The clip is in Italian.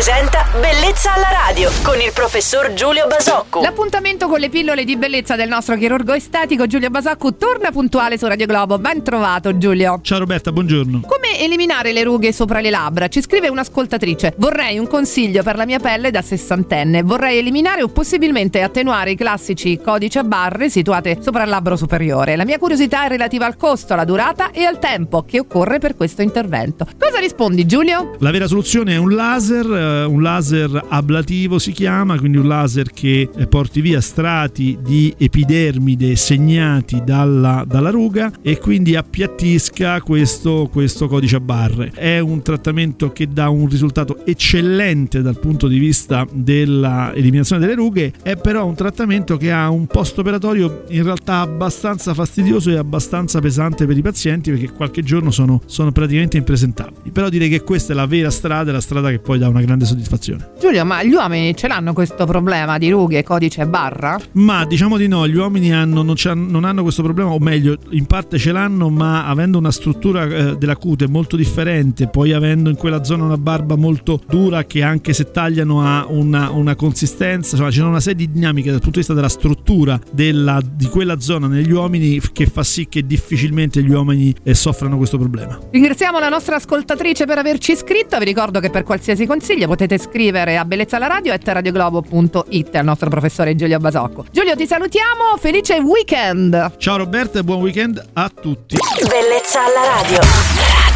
presenta Bellezza alla radio con il professor Giulio Basocco. L'appuntamento con le pillole di bellezza del nostro chirurgo estetico Giulio Basocco torna puntuale su Radio Globo. Ben trovato Giulio. Ciao Roberta, buongiorno. Come eliminare le rughe sopra le labbra? Ci scrive un'ascoltatrice. Vorrei un consiglio per la mia pelle da sessantenne. Vorrei eliminare o possibilmente attenuare i classici codici a barre situate sopra il labbro superiore. La mia curiosità è relativa al costo, alla durata e al tempo che occorre per questo intervento. Cosa rispondi Giulio? La vera soluzione è un laser, eh, un laser ablativo si chiama, quindi un laser che eh, porti via strati di epidermide segnati dalla, dalla ruga e quindi appiattisca questo, questo codice a barre. È un trattamento che dà un risultato eccellente dal punto di vista dell'eliminazione delle rughe, è però un trattamento che ha un post operatorio in realtà abbastanza fastidioso e abbastanza pesante per i pazienti perché qualche giorno sono, sono praticamente impresentabili. Però direi che questa è la vera strada, la strada che poi dà una grande soddisfazione. Giulio, ma gli uomini ce l'hanno questo problema di rughe, codice e barra? Ma diciamo di no, gli uomini hanno, non, non, hanno questo problema, o meglio, in parte ce l'hanno, ma avendo una struttura eh, della cute molto differente, poi avendo in quella zona una barba molto dura che anche se tagliano ha una, una consistenza, insomma, c'è una serie di dinamiche dal punto di vista della struttura della, di quella zona negli uomini che fa sì che difficilmente gli uomini eh, soffrano questo problema. Ringraziamo la nostra ascoltatrice per averci iscritto, vi ricordo che per qualsiasi consiglio potete scrivere a bellezza alla radio at radioglobo.it al nostro professore Giulio Basocco. Giulio ti salutiamo, felice weekend! Ciao Roberta e buon weekend a tutti! Bellezza alla radio.